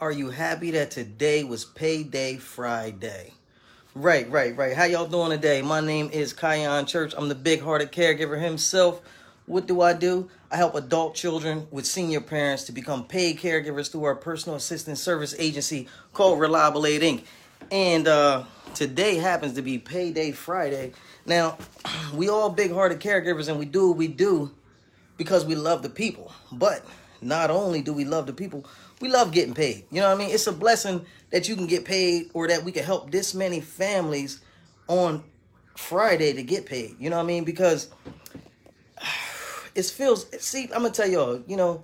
are you happy that today was payday Friday? Right, right, right. How y'all doing today? My name is Khyon Church. I'm the big hearted caregiver himself. What do I do? I help adult children with senior parents to become paid caregivers through our personal assistance service agency called Reliable Aid Inc. And uh, today happens to be payday Friday. Now, we all big hearted caregivers and we do what we do because we love the people. But not only do we love the people, we love getting paid. You know what I mean? It's a blessing that you can get paid or that we can help this many families on Friday to get paid. You know what I mean? Because it feels see, I'm gonna tell y'all, you know,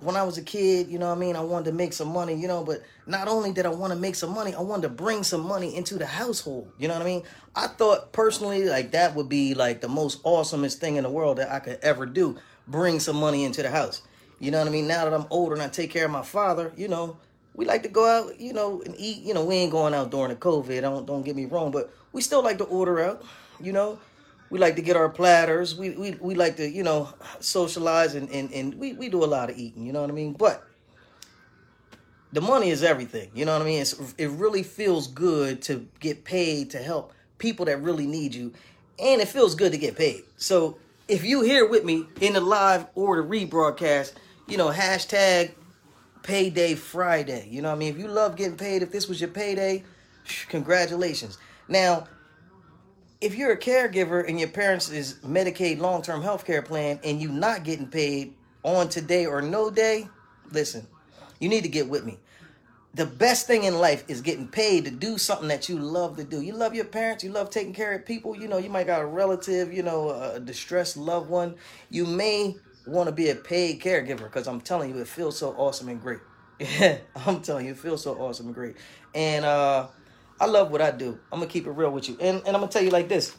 when I was a kid, you know what I mean, I wanted to make some money, you know, but not only did I want to make some money, I wanted to bring some money into the household. You know what I mean? I thought personally like that would be like the most awesomest thing in the world that I could ever do, bring some money into the house. You know what I mean? Now that I'm older and I take care of my father, you know, we like to go out, you know, and eat. You know, we ain't going out during the COVID. Don't don't get me wrong, but we still like to order out. You know, we like to get our platters. We we, we like to you know socialize and, and and we we do a lot of eating. You know what I mean? But the money is everything. You know what I mean? It's, it really feels good to get paid to help people that really need you, and it feels good to get paid. So if you here with me in the live or the rebroadcast, you know hashtag payday Friday. You know what I mean? If you love getting paid, if this was your payday, congratulations. Now, if you're a caregiver and your parents is Medicaid long-term health care plan and you not getting paid on today or no day, listen, you need to get with me. The best thing in life is getting paid to do something that you love to do. You love your parents, you love taking care of people. You know, you might got a relative, you know, a distressed loved one. You may want to be a paid caregiver because I'm telling you, it feels so awesome and great. Yeah, I'm telling you, it feels so awesome and great. And uh, I love what I do. I'm gonna keep it real with you, and and I'm gonna tell you like this: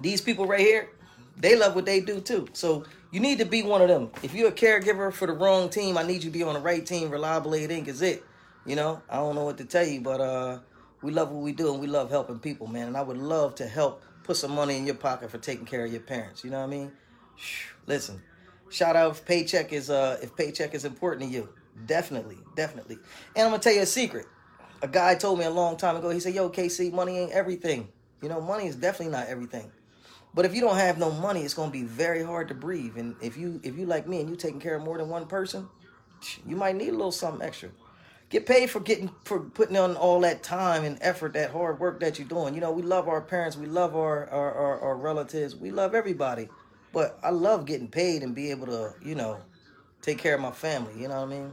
these people right here, they love what they do too. So you need to be one of them. If you're a caregiver for the wrong team, I need you to be on the right team. Reliable Aid Inc. is it. You know, I don't know what to tell you, but uh, we love what we do and we love helping people, man. And I would love to help put some money in your pocket for taking care of your parents. You know what I mean? Listen, Shout out if paycheck is uh if paycheck is important to you. Definitely, definitely. And I'm gonna tell you a secret. A guy told me a long time ago, he said, Yo, KC, money ain't everything. You know, money is definitely not everything. But if you don't have no money, it's gonna be very hard to breathe. And if you if you like me and you taking care of more than one person, you might need a little something extra. Get paid for getting for putting on all that time and effort, that hard work that you're doing. You know, we love our parents, we love our our, our, our relatives, we love everybody. But I love getting paid and be able to, you know, take care of my family. You know what I mean?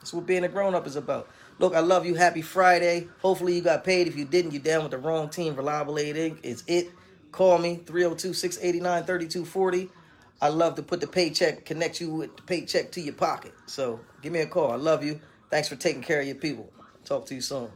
That's what being a grown up is about. Look, I love you. Happy Friday. Hopefully you got paid. If you didn't, you're down with the wrong team. Reliable Aid Inc. is it. Call me 302-689-3240. I love to put the paycheck, connect you with the paycheck to your pocket. So give me a call. I love you. Thanks for taking care of your people. Talk to you soon.